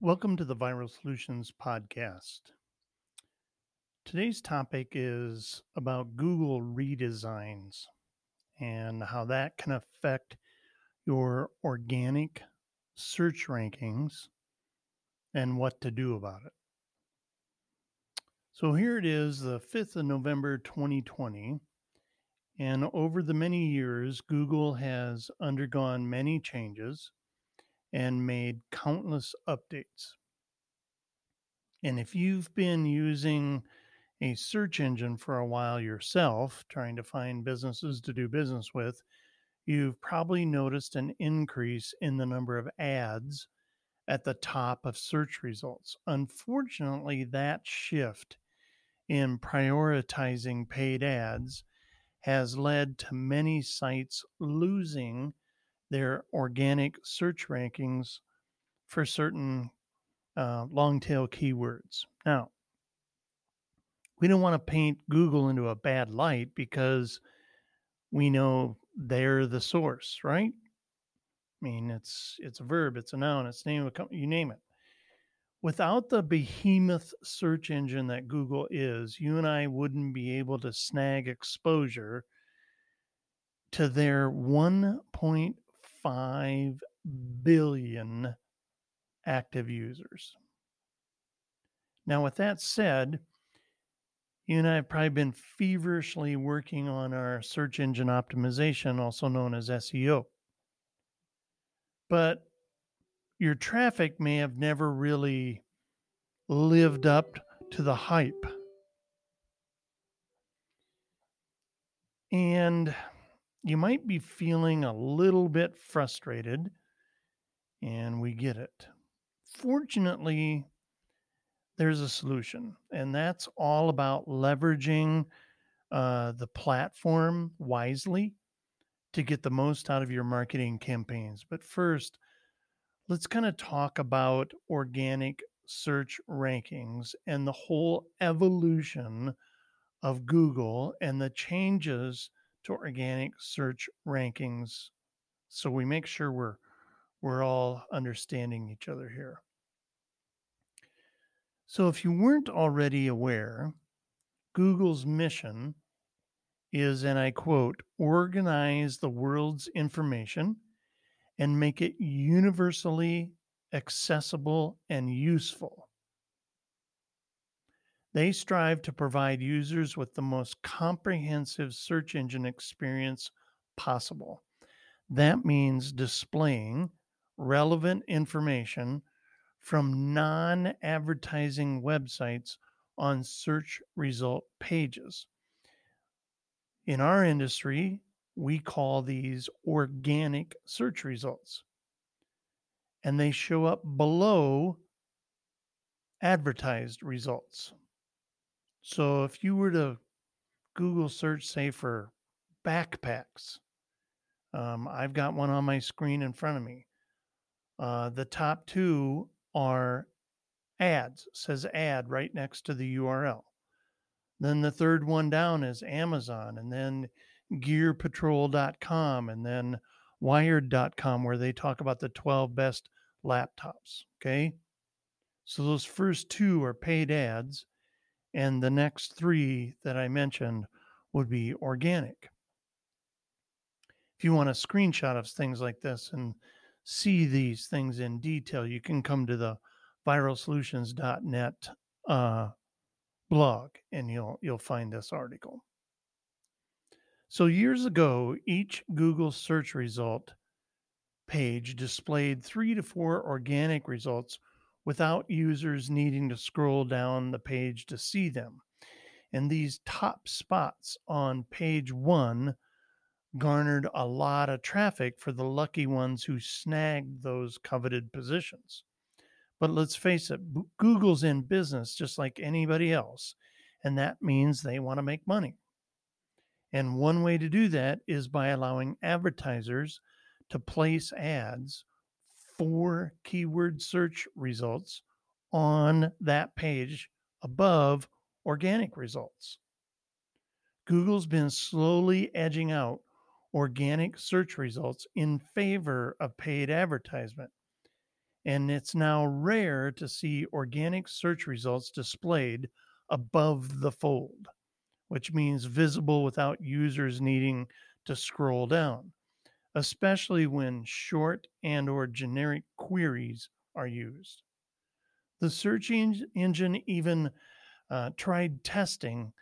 Welcome to the Viral Solutions Podcast. Today's topic is about Google redesigns and how that can affect your organic search rankings and what to do about it. So here it is, the 5th of November 2020. And over the many years, Google has undergone many changes and made countless updates. And if you've been using a search engine for a while yourself, trying to find businesses to do business with, you've probably noticed an increase in the number of ads at the top of search results. Unfortunately, that shift in prioritizing paid ads has led to many sites losing their organic search rankings for certain uh, long tail keywords. Now, we don't want to paint Google into a bad light because we know they're the source, right? I mean, it's it's a verb, it's a noun, it's name of a company, you name it. Without the behemoth search engine that Google is, you and I wouldn't be able to snag exposure to their 1.5 billion active users. Now, with that said, you and I have probably been feverishly working on our search engine optimization, also known as SEO. But your traffic may have never really lived up to the hype. And you might be feeling a little bit frustrated, and we get it. Fortunately, there's a solution, and that's all about leveraging uh, the platform wisely to get the most out of your marketing campaigns. But first, let's kind of talk about organic search rankings and the whole evolution of Google and the changes to organic search rankings so we make sure we're we're all understanding each other here. So if you weren't already aware, Google's mission is and I quote, organize the world's information and make it universally accessible and useful. They strive to provide users with the most comprehensive search engine experience possible. That means displaying relevant information from non advertising websites on search result pages. In our industry, we call these organic search results, and they show up below advertised results. So if you were to Google search, say, for backpacks, um, I've got one on my screen in front of me. Uh, the top two are ads, says ad right next to the URL. Then the third one down is Amazon, and then gearpatrol.com, and then wired.com, where they talk about the 12 best laptops. Okay. So those first two are paid ads. And the next three that I mentioned would be organic. If you want a screenshot of things like this and see these things in detail, you can come to the viralsolutions.net uh, blog and you'll you'll find this article. So years ago, each Google search result page displayed 3 to 4 organic results without users needing to scroll down the page to see them. And these top spots on page one garnered a lot of traffic for the lucky ones who snagged those coveted positions. But let's face it, Google's in business just like anybody else, and that means they want to make money. And one way to do that is by allowing advertisers to place ads for keyword search results on that page above organic results. Google's been slowly edging out organic search results in favor of paid advertisement. and it's now rare to see organic search results displayed above the fold, which means visible without users needing to scroll down, especially when short and or generic queries are used. The search engine even uh, tried testing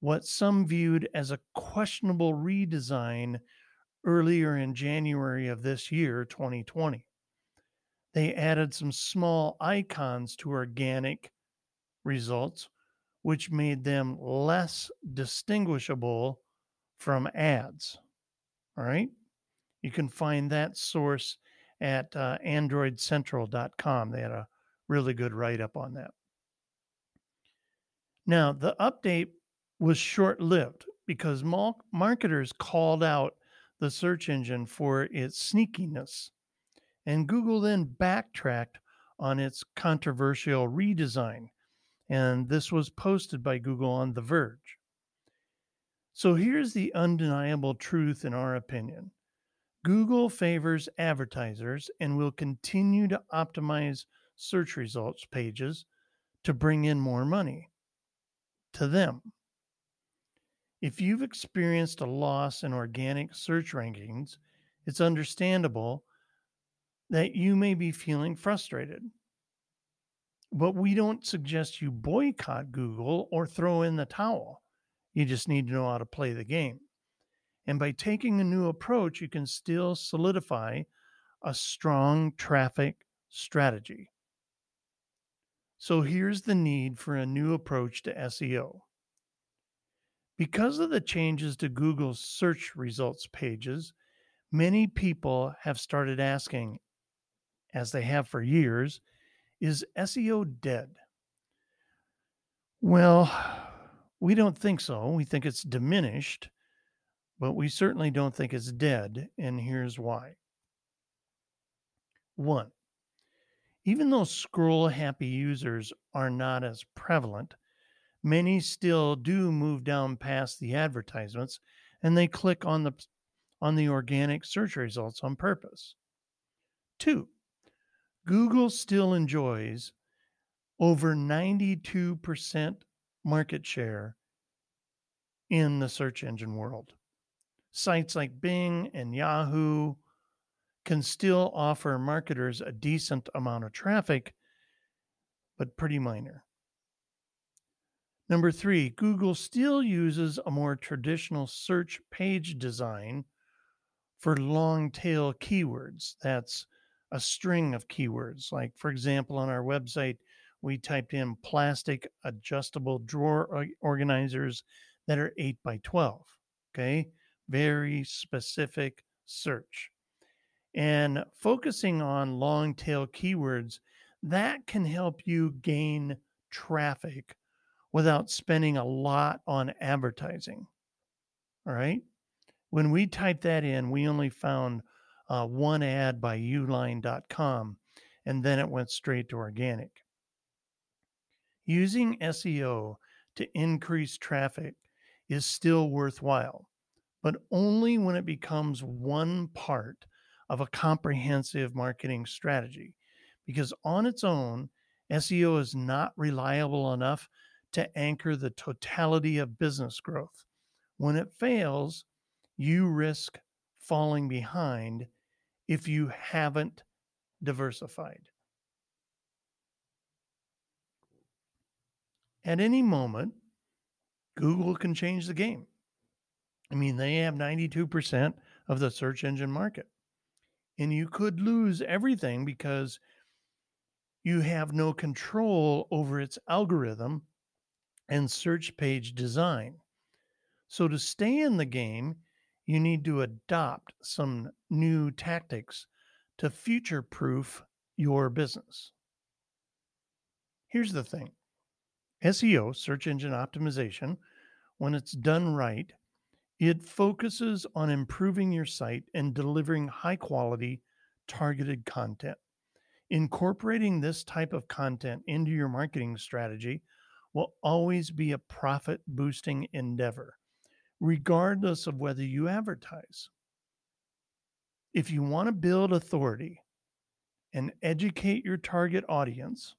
what some viewed as a questionable redesign earlier in January of this year, 2020. They added some small icons to organic results, which made them less distinguishable from ads. All right. You can find that source at uh, androidcentral.com. They had a really good write up on that. Now, the update was short lived because marketers called out the search engine for its sneakiness, and Google then backtracked on its controversial redesign. And this was posted by Google on The Verge. So here's the undeniable truth, in our opinion Google favors advertisers and will continue to optimize search results pages to bring in more money to them. If you've experienced a loss in organic search rankings, it's understandable that you may be feeling frustrated. But we don't suggest you boycott Google or throw in the towel. You just need to know how to play the game. And by taking a new approach, you can still solidify a strong traffic strategy. So here's the need for a new approach to SEO. Because of the changes to Google's search results pages, many people have started asking, as they have for years, is SEO dead? Well, we don't think so. We think it's diminished, but we certainly don't think it's dead, and here's why. One, even though scroll happy users are not as prevalent, many still do move down past the advertisements and they click on the on the organic search results on purpose. 2. Google still enjoys over 92% market share in the search engine world. Sites like Bing and Yahoo can still offer marketers a decent amount of traffic, but pretty minor. Number three, Google still uses a more traditional search page design for long tail keywords. That's a string of keywords. Like, for example, on our website, we typed in plastic adjustable drawer uh, organizers that are 8 by 12. Okay, very specific search. And focusing on long tail keywords, that can help you gain traffic without spending a lot on advertising. All right. When we typed that in, we only found uh, one ad by uline.com, and then it went straight to organic. Using SEO to increase traffic is still worthwhile, but only when it becomes one part of a comprehensive marketing strategy. Because on its own, SEO is not reliable enough to anchor the totality of business growth. When it fails, you risk falling behind if you haven't diversified. At any moment, Google can change the game. I mean, they have 92% of the search engine market. And you could lose everything because you have no control over its algorithm and search page design. So, to stay in the game, you need to adopt some new tactics to future proof your business. Here's the thing SEO, search engine optimization, when it's done right, it focuses on improving your site and delivering high quality, targeted content. Incorporating this type of content into your marketing strategy will always be a profit boosting endeavor, regardless of whether you advertise. If you want to build authority, and educate your target audience,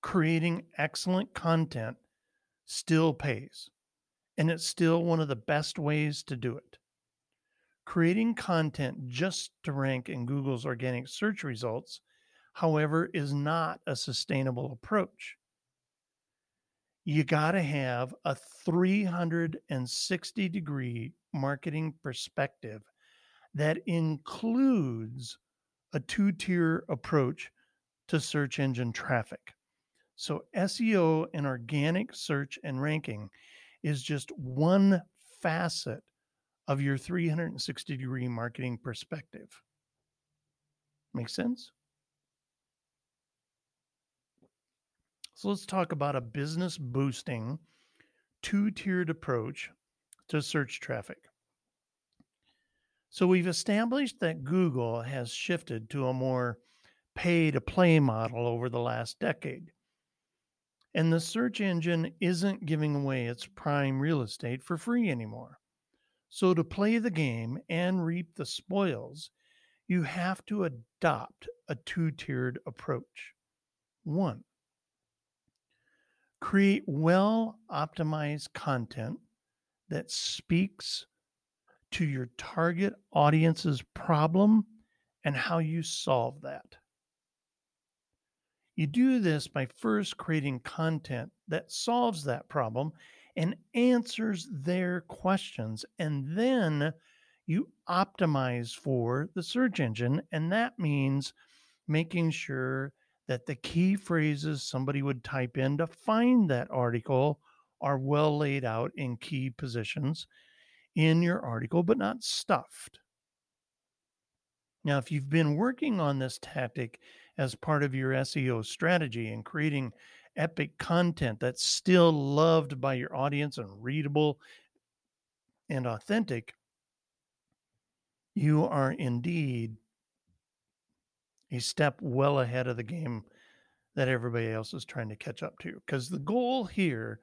creating excellent content still pays. And it's still one of the best ways to do it. Creating content just to rank in Google's organic search results, however, is not a sustainable approach. You got to have a 360 degree marketing perspective that includes a two tier approach to search engine traffic. So, SEO and organic search and ranking is just one facet of your 360 degree marketing perspective. Make sense? So, let's talk about a business boosting two tiered approach to search traffic. So, we've established that Google has shifted to a more pay to play model over the last decade. And the search engine isn't giving away its prime real estate for free anymore. So, to play the game and reap the spoils, you have to adopt a two tiered approach. One, create well optimized content that speaks to your target audience's problem and how you solve that. You do this by first creating content that solves that problem and answers their questions. And then you optimize for the search engine. And that means making sure that the key phrases somebody would type in to find that article are well laid out in key positions in your article, but not stuffed. Now, if you've been working on this tactic as part of your SEO strategy and creating epic content that's still loved by your audience and readable and authentic, you are indeed a step well ahead of the game that everybody else is trying to catch up to. Because the goal here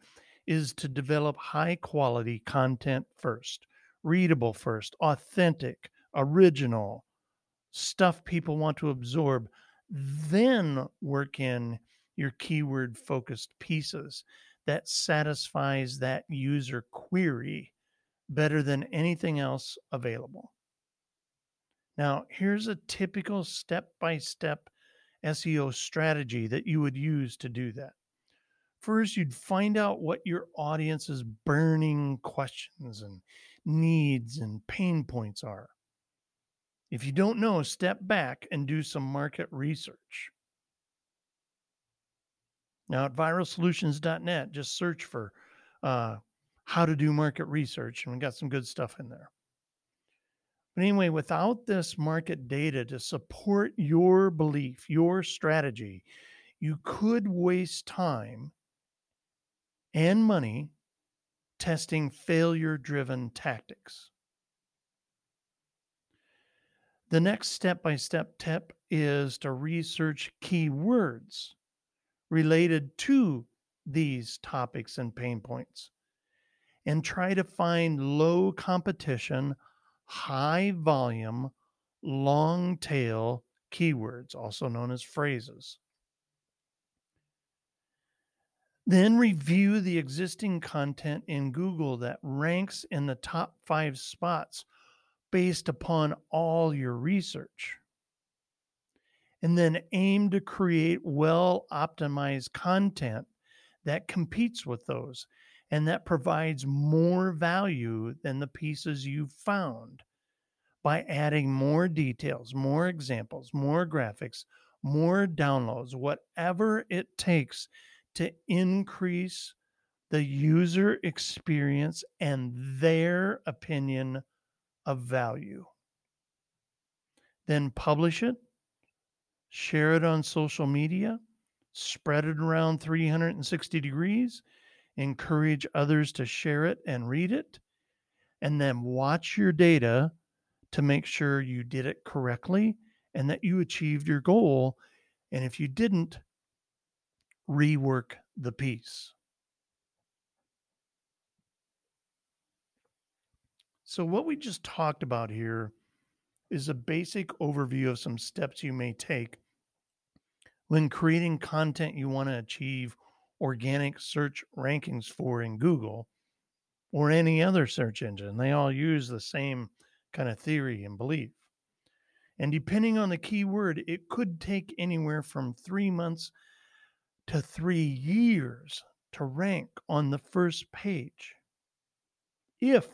is to develop high quality content first, readable first, authentic, original, stuff people want to absorb then work in your keyword focused pieces that satisfies that user query better than anything else available. Now, here's a typical step by step SEO strategy that you would use to do that. First, you'd find out what your audience's burning questions and needs and pain points are. If you don't know, step back and do some market research. Now, at viralsolutions.net, just search for uh, how to do market research, and we got some good stuff in there. But anyway, without this market data to support your belief, your strategy, you could waste time and money testing failure driven tactics. The next step by step tip is to research keywords related to these topics and pain points and try to find low competition, high volume, long tail keywords, also known as phrases. Then review the existing content in Google that ranks in the top five spots based upon all your research. And then aim to create well optimized content that competes with those and that provides more value than the pieces you've found by adding more details, more examples, more graphics, more downloads, whatever it takes to increase the user experience and their opinion of value. Then publish it, share it on social media, spread it around 360 degrees, encourage others to share it and read it, and then watch your data to make sure you did it correctly and that you achieved your goal. And if you didn't, rework the piece. So, what we just talked about here is a basic overview of some steps you may take when creating content you want to achieve organic search rankings for in Google or any other search engine. They all use the same kind of theory and belief. And depending on the keyword, it could take anywhere from three months to three years to rank on the first page. If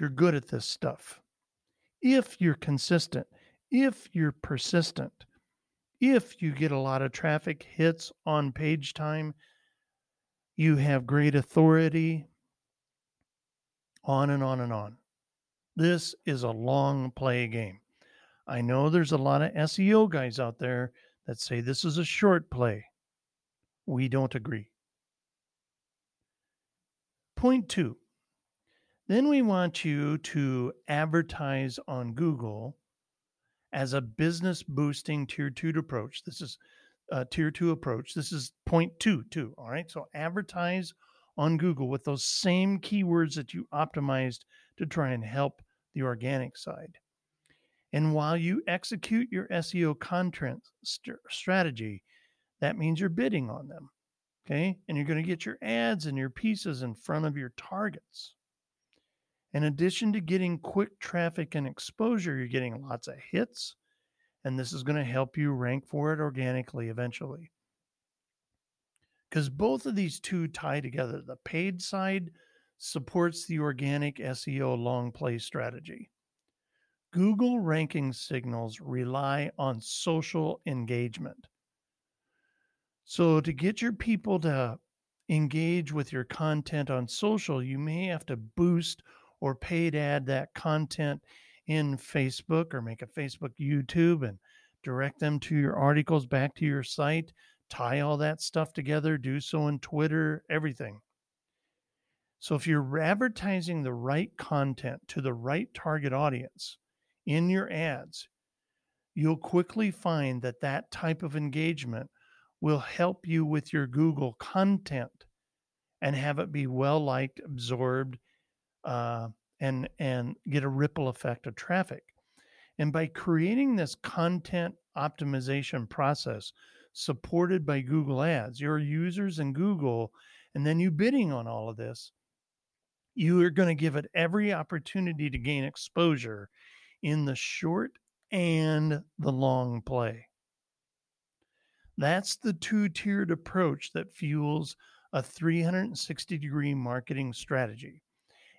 you're good at this stuff, if you're consistent, if you're persistent, if you get a lot of traffic hits on page time, you have great authority, on and on and on. This is a long play game. I know there's a lot of SEO guys out there that say this is a short play. We don't agree. Point two. Then we want you to advertise on Google as a business boosting tier two approach. This is a tier two approach. This is point two, two. All right. So advertise on Google with those same keywords that you optimized to try and help the organic side. And while you execute your SEO content st- strategy, that means you're bidding on them. Okay. And you're going to get your ads and your pieces in front of your targets. In addition to getting quick traffic and exposure, you're getting lots of hits, and this is going to help you rank for it organically eventually. Because both of these two tie together. The paid side supports the organic SEO long play strategy. Google ranking signals rely on social engagement. So, to get your people to engage with your content on social, you may have to boost or paid ad that content in Facebook or make a Facebook YouTube and direct them to your articles back to your site, tie all that stuff together, do so in Twitter, everything. So if you're advertising the right content to the right target audience in your ads, you'll quickly find that that type of engagement will help you with your Google content and have it be well liked, absorbed, uh, and and get a ripple effect of traffic. And by creating this content optimization process supported by Google Ads, your users and Google, and then you bidding on all of this, you are going to give it every opportunity to gain exposure in the short and the long play. That's the two tiered approach that fuels a 360 degree marketing strategy.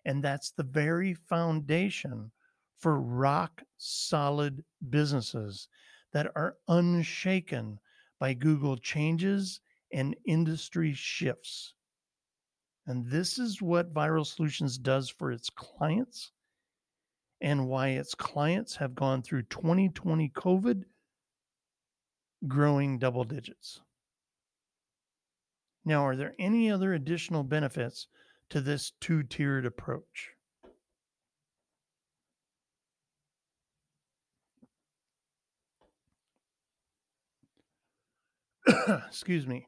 And that's the very foundation for rock solid businesses that are unshaken by Google changes and industry shifts. And this is what Viral Solutions does for its clients and why its clients have gone through 2020 COVID growing double digits. Now, are there any other additional benefits to this two tiered approach. Excuse me.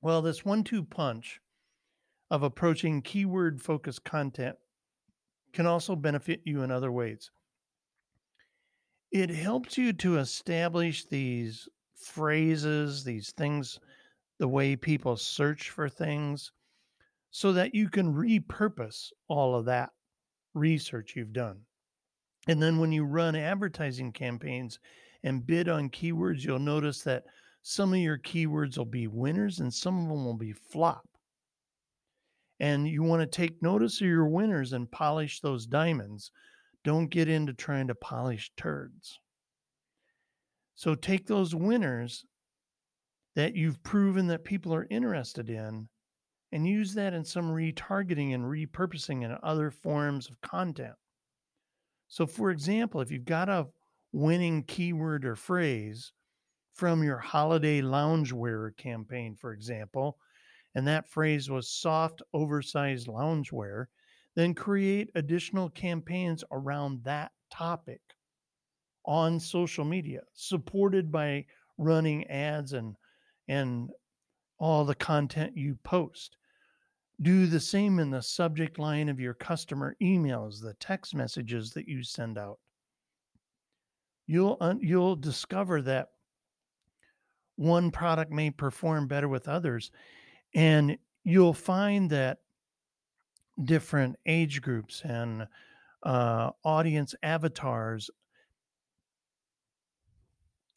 Well, this one two punch of approaching keyword focused content can also benefit you in other ways. It helps you to establish these phrases, these things, the way people search for things so that you can repurpose all of that research you've done. And then when you run advertising campaigns and bid on keywords, you'll notice that some of your keywords will be winners and some of them will be flop. And you want to take notice of your winners and polish those diamonds. Don't get into trying to polish turds. So take those winners that you've proven that people are interested in and use that in some retargeting and repurposing in other forms of content. So, for example, if you've got a winning keyword or phrase from your holiday loungewear campaign, for example, and that phrase was soft, oversized loungewear, then create additional campaigns around that topic on social media, supported by running ads and and all the content you post. Do the same in the subject line of your customer emails, the text messages that you send out. you'll you'll discover that one product may perform better with others and you'll find that different age groups and uh, audience avatars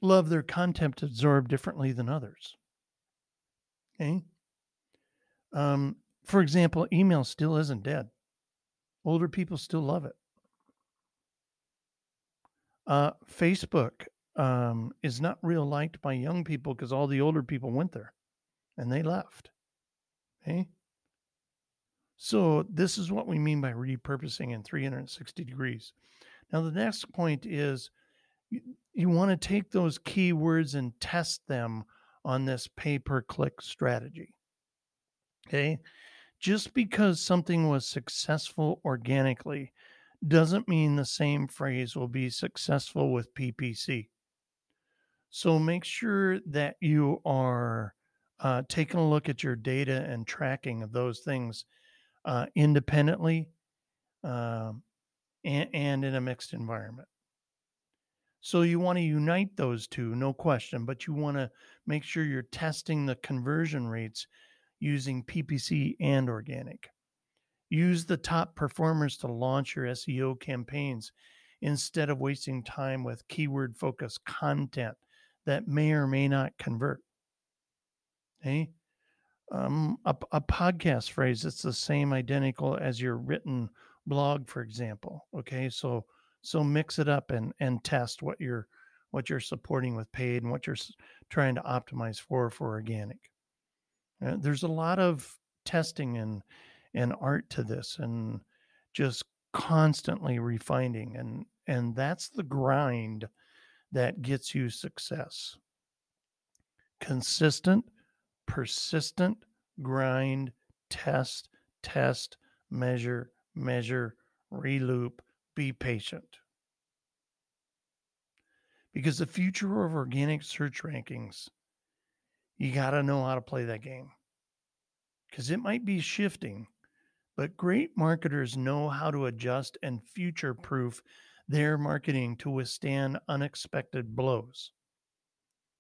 love their content absorbed differently than others. Okay. Um, for example, email still isn't dead. Older people still love it. Uh, Facebook um, is not real liked by young people because all the older people went there and they left. Okay. So, this is what we mean by repurposing in 360 degrees. Now, the next point is you, you want to take those keywords and test them on this pay per click strategy. Okay. Just because something was successful organically doesn't mean the same phrase will be successful with PPC. So make sure that you are uh, taking a look at your data and tracking of those things uh, independently um, and, and in a mixed environment. So you want to unite those two, no question, but you want to make sure you're testing the conversion rates using PPC and organic. Use the top performers to launch your SEO campaigns instead of wasting time with keyword focused content that may or may not convert. Okay. Um, a, a podcast phrase that's the same identical as your written blog, for example. Okay. So, so mix it up and, and test what you're, what you're supporting with paid and what you're trying to optimize for, for organic. Uh, there's a lot of testing and, and art to this and just constantly refining and and that's the grind that gets you success. Consistent persistent grind test test measure measure reloop be patient. Because the future of organic search rankings you got to know how to play that game because it might be shifting but great marketers know how to adjust and future proof their marketing to withstand unexpected blows.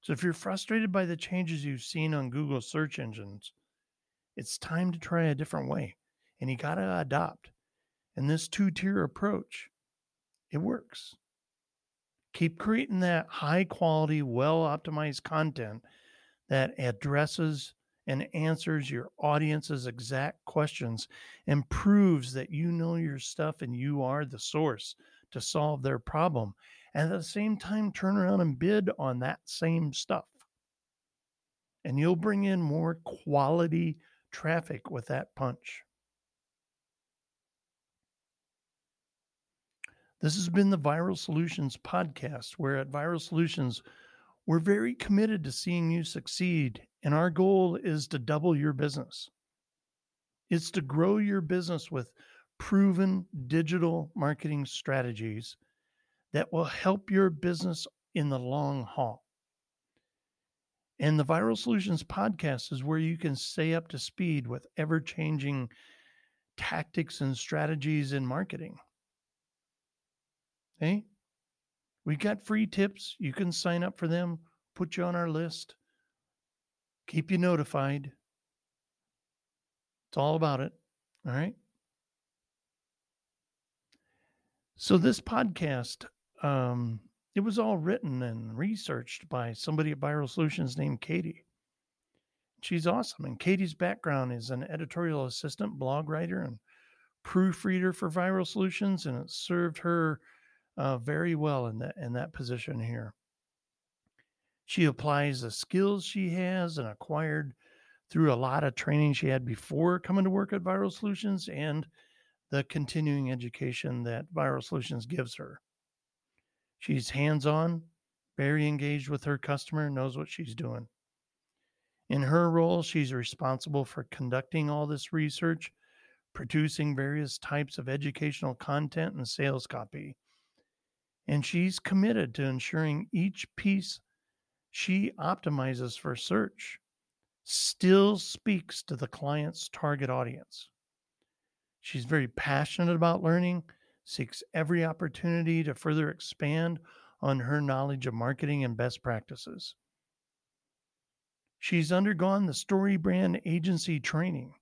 So if you're frustrated by the changes you've seen on Google search engines, it's time to try a different way and you got to adopt. And this two tier approach, it works. Keep creating that high quality, well optimized content that addresses and answers your audience's exact questions and proves that you know your stuff and you are the source to solve their problem. And at the same time, turn around and bid on that same stuff. And you'll bring in more quality traffic with that punch. This has been the Viral Solutions podcast, where at Viral Solutions, we're very committed to seeing you succeed, and our goal is to double your business. It's to grow your business with proven digital marketing strategies that will help your business in the long haul. And the Viral Solutions podcast is where you can stay up to speed with ever changing tactics and strategies in marketing. Okay? We got free tips. You can sign up for them, put you on our list, keep you notified. It's all about it. All right. So this podcast, um, it was all written and researched by somebody at Viral Solutions named Katie. She's awesome. And Katie's background is an editorial assistant, blog writer, and proofreader for Viral Solutions, and it served her uh, very well in that in that position here. She applies the skills she has and acquired through a lot of training she had before coming to work at Viral Solutions and the continuing education that Viral Solutions gives her. She's hands on, very engaged with her customer, knows what she's doing. In her role, she's responsible for conducting all this research, producing various types of educational content and sales copy, and she's committed to ensuring each piece she optimizes for search still speaks to the client's target audience. She's very passionate about learning, seeks every opportunity to further expand on her knowledge of marketing and best practices. She's undergone the Story Brand Agency training.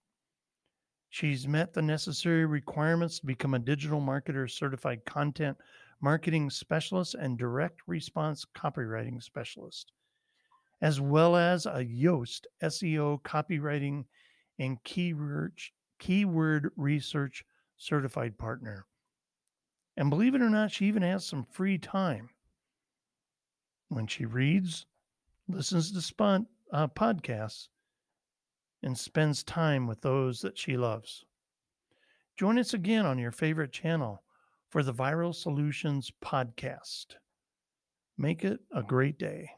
She's met the necessary requirements to become a digital marketer certified content marketing specialist and direct response copywriting specialist, as well as a Yoast SEO copywriting and keyword, keyword research certified partner. And believe it or not, she even has some free time when she reads, listens to spon- uh, podcasts, and spends time with those that she loves. Join us again on your favorite channel for the Viral Solutions podcast. Make it a great day.